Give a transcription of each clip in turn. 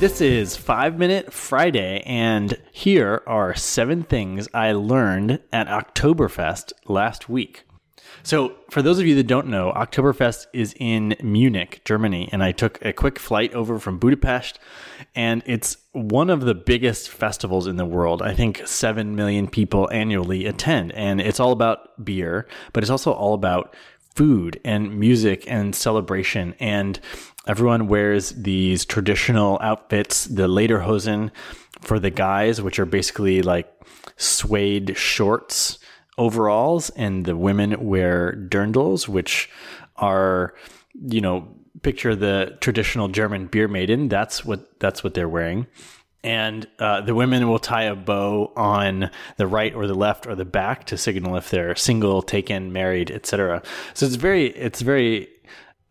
This is 5 Minute Friday, and here are seven things I learned at Oktoberfest last week. So, for those of you that don't know, Oktoberfest is in Munich, Germany, and I took a quick flight over from Budapest, and it's one of the biggest festivals in the world. I think 7 million people annually attend, and it's all about beer, but it's also all about food and music and celebration. And everyone wears these traditional outfits, the lederhosen for the guys, which are basically like suede shorts, overalls, and the women wear dirndls, which are, you know, picture the traditional German beer maiden. That's what that's what they're wearing and uh, the women will tie a bow on the right or the left or the back to signal if they're single, taken, married, etc. So it's very it's very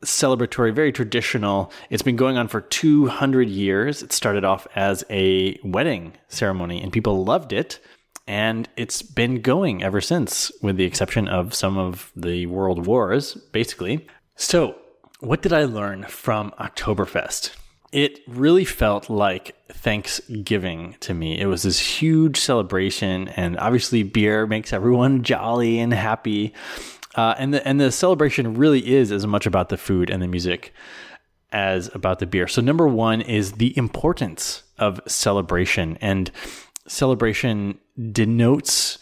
celebratory, very traditional. It's been going on for 200 years. It started off as a wedding ceremony and people loved it. And it's been going ever since, with the exception of some of the world wars, basically. So, what did I learn from Oktoberfest? It really felt like Thanksgiving to me. It was this huge celebration, and obviously, beer makes everyone jolly and happy. Uh, and the and the celebration really is as much about the food and the music as about the beer. So number one is the importance of celebration, and celebration denotes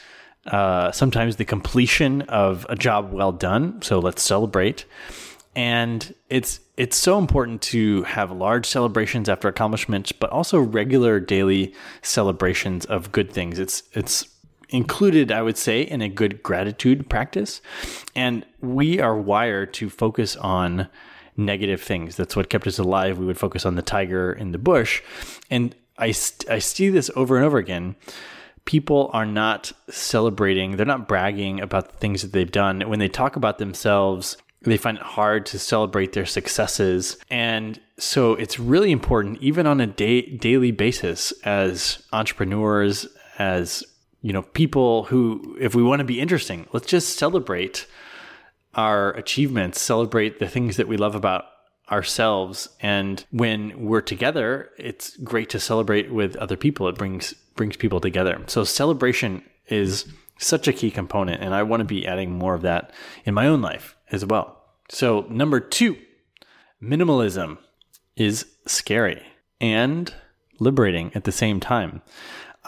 uh, sometimes the completion of a job well done. So let's celebrate and it's it's so important to have large celebrations after accomplishments but also regular daily celebrations of good things. It's it's included i would say in a good gratitude practice. And we are wired to focus on negative things. That's what kept us alive. We would focus on the tiger in the bush. And i i see this over and over again. People are not celebrating they're not bragging about the things that they've done. When they talk about themselves they find it hard to celebrate their successes. And so it's really important, even on a day, daily basis, as entrepreneurs, as you know, people who, if we want to be interesting, let's just celebrate our achievements, celebrate the things that we love about ourselves. And when we're together, it's great to celebrate with other people. It brings brings people together. So celebration is such a key component, and I want to be adding more of that in my own life as well. So, number two, minimalism is scary and liberating at the same time.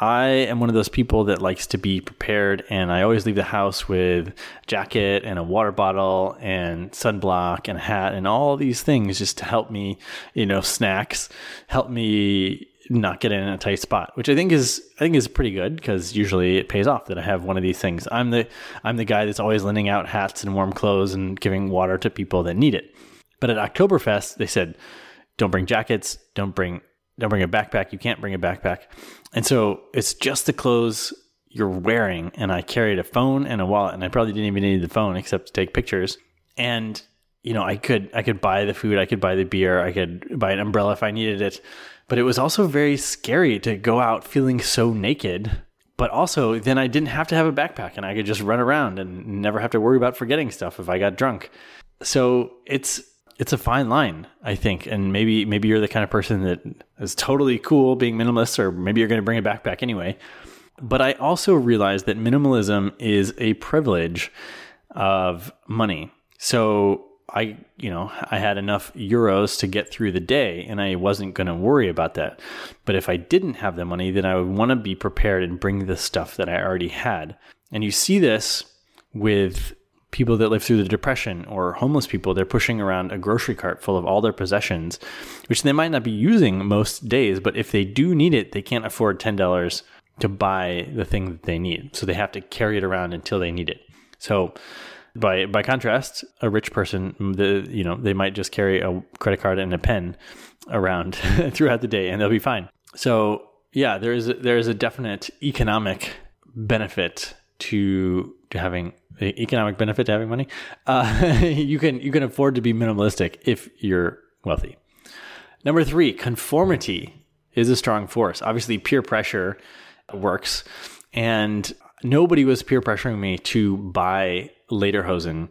I am one of those people that likes to be prepared, and I always leave the house with jacket and a water bottle and sunblock and a hat and all these things just to help me, you know, snacks, help me not get in a tight spot, which I think is I think is pretty good because usually it pays off that I have one of these things. I'm the I'm the guy that's always lending out hats and warm clothes and giving water to people that need it. But at Oktoberfest, they said, don't bring jackets, don't bring don't bring a backpack. You can't bring a backpack, and so it's just the clothes you're wearing. And I carried a phone and a wallet, and I probably didn't even need the phone except to take pictures. And you know, I could I could buy the food, I could buy the beer, I could buy an umbrella if I needed it but it was also very scary to go out feeling so naked. But also, then I didn't have to have a backpack and I could just run around and never have to worry about forgetting stuff if I got drunk. So it's it's a fine line, I think. And maybe maybe you're the kind of person that is totally cool being minimalist, or maybe you're going to bring a backpack anyway. But I also realize that minimalism is a privilege of money. So I, you know, I had enough euros to get through the day and I wasn't going to worry about that. But if I didn't have the money, then I would want to be prepared and bring the stuff that I already had. And you see this with people that live through the depression or homeless people they're pushing around a grocery cart full of all their possessions which they might not be using most days but if they do need it they can't afford $10 to buy the thing that they need so they have to carry it around until they need it so by by contrast a rich person the you know they might just carry a credit card and a pen around throughout the day and they'll be fine so yeah there is a, there is a definite economic benefit to to having economic benefit to having money. Uh, you can you can afford to be minimalistic if you're wealthy. Number three, conformity is a strong force. Obviously, peer pressure works, and nobody was peer pressuring me to buy lederhosen.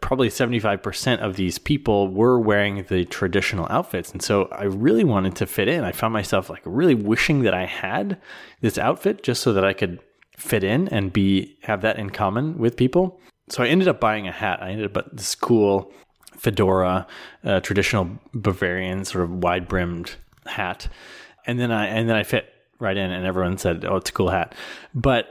Probably 75% of these people were wearing the traditional outfits. And so I really wanted to fit in. I found myself like really wishing that I had this outfit just so that I could fit in and be have that in common with people. So I ended up buying a hat. I ended up with this cool fedora, uh, traditional Bavarian sort of wide brimmed hat, and then I and then I fit right in, and everyone said, "Oh, it's a cool hat." But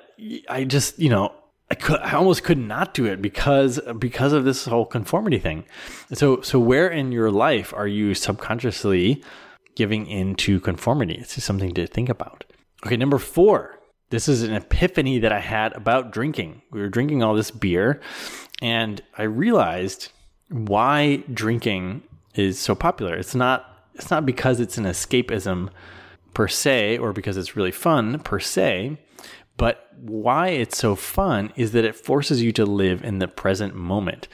I just you know I could I almost could not do it because because of this whole conformity thing. So so where in your life are you subconsciously giving into conformity? It's just something to think about. Okay, number four this is an epiphany that I had about drinking. We were drinking all this beer, and I realized why drinking is so popular. It's not it's not because it's an escapism per se or because it's really fun per se, but why it's so fun is that it forces you to live in the present moment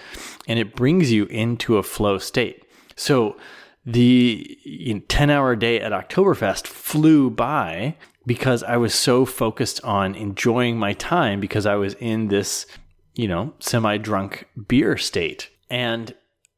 and it brings you into a flow state. So the 10 hour day at Oktoberfest flew by because I was so focused on enjoying my time because I was in this, you know, semi drunk beer state. And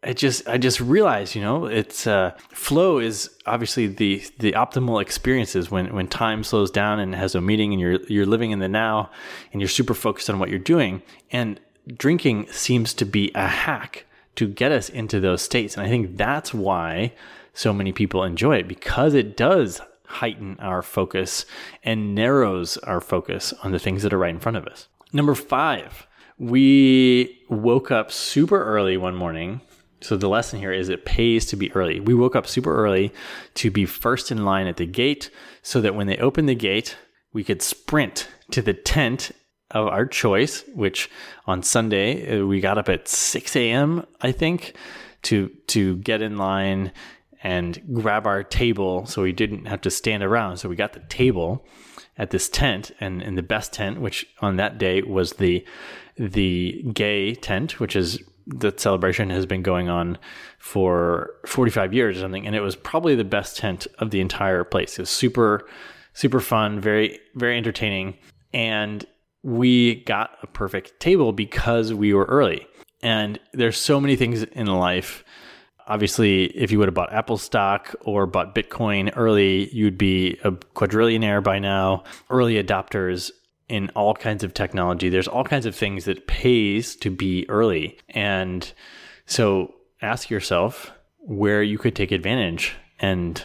I just I just realized, you know, it's uh, flow is obviously the the optimal experiences when when time slows down and has a meeting and you're you're living in the now and you're super focused on what you're doing. And drinking seems to be a hack to get us into those states. And I think that's why so many people enjoy it because it does heighten our focus and narrows our focus on the things that are right in front of us. Number five, we woke up super early one morning. So the lesson here is it pays to be early. We woke up super early to be first in line at the gate so that when they opened the gate, we could sprint to the tent of our choice, which on Sunday uh, we got up at 6 a.m., I think, to to get in line and grab our table so we didn't have to stand around. So we got the table at this tent and in the best tent, which on that day was the the gay tent, which is the celebration has been going on for 45 years or something. And it was probably the best tent of the entire place. It was super, super fun, very, very entertaining. And we got a perfect table because we were early. And there's so many things in life obviously, if you would have bought Apple stock or bought Bitcoin early, you'd be a quadrillionaire by now. Early adopters in all kinds of technology. There's all kinds of things that pays to be early. And so ask yourself where you could take advantage and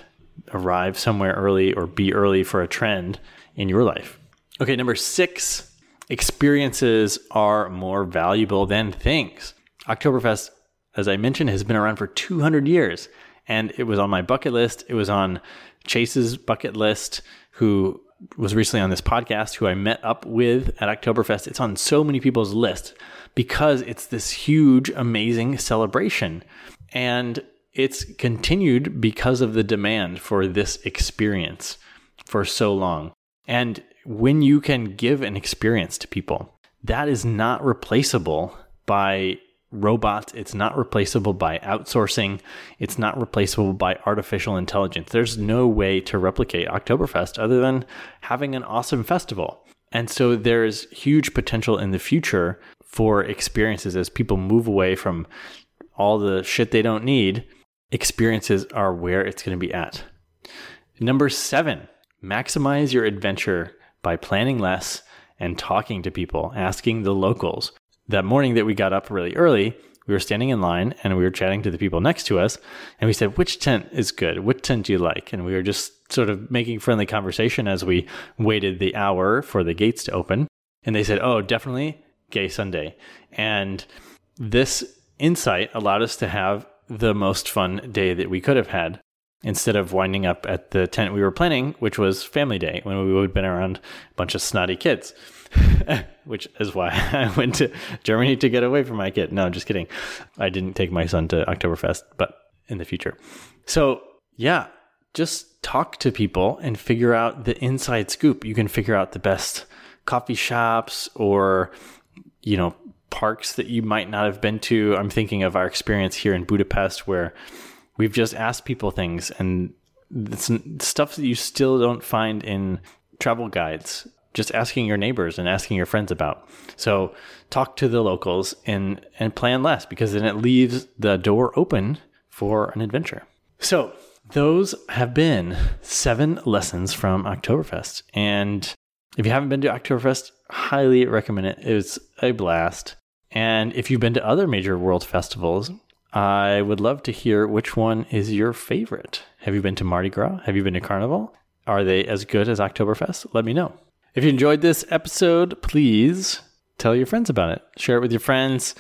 arrive somewhere early or be early for a trend in your life. Okay, number six, experiences are more valuable than things. Oktoberfest as I mentioned, has been around for 200 years. And it was on my bucket list. It was on Chase's bucket list, who was recently on this podcast, who I met up with at Oktoberfest. It's on so many people's list because it's this huge, amazing celebration. And it's continued because of the demand for this experience for so long. And when you can give an experience to people, that is not replaceable by robots. It's not replaceable by outsourcing. It's not replaceable by artificial intelligence. There's no way to replicate Oktoberfest other than having an awesome festival. And so there's huge potential in the future for experiences as people move away from all the shit they don't need. Experiences are where it's going to be at. Number seven, maximize your adventure by planning less and talking to people, asking the locals that morning that we got up really early, we were standing in line and we were chatting to the people next to us. And we said, which tent is good? which tent do you like? And we were just sort of making friendly conversation as we waited the hour for the gates to open. And they said, oh, definitely Gay Sunday. And this insight allowed us to have the most fun day that we could have had instead of winding up at the tent we were planning, which was family day when we would have been around a bunch of snotty kids, which is why I went to Germany to get away from my kid. No, just kidding. I didn't take my son to Oktoberfest, but in the future. So, yeah, just talk to people and figure out the inside scoop. You can figure out the best coffee shops or, you know, parks that you might not have been to. I'm thinking of our experience here in Budapest where we've just asked people things and it's stuff that you still don't find in travel guides just asking your neighbors and asking your friends about so talk to the locals and and plan less because then it leaves the door open for an adventure so those have been seven lessons from oktoberfest and if you haven't been to oktoberfest highly recommend it it's a blast and if you've been to other major world festivals I would love to hear which one is your favorite. Have you been to Mardi Gras? Have you been to Carnival? Are they as good as Oktoberfest? Let me know. If you enjoyed this episode, please tell your friends about it. Share it with your friends.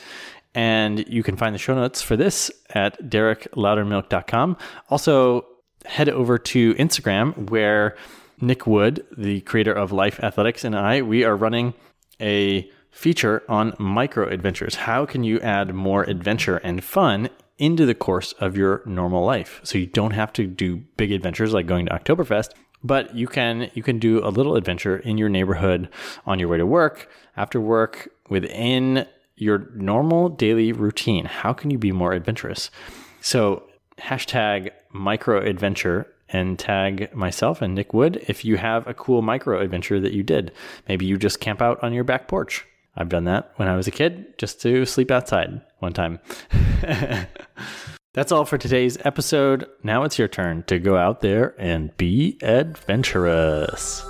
And you can find the show notes for this at derekloudermilk.com. Also, head over to Instagram where Nick Wood, the creator of Life Athletics, and I, we are running a feature on micro adventures. How can you add more adventure and fun into the course of your normal life? So you don't have to do big adventures like going to Oktoberfest, but you can you can do a little adventure in your neighborhood on your way to work, after work, within your normal daily routine. How can you be more adventurous? So hashtag micro adventure and tag myself and Nick Wood if you have a cool micro adventure that you did. Maybe you just camp out on your back porch I've done that when I was a kid just to sleep outside one time. That's all for today's episode. Now it's your turn to go out there and be adventurous.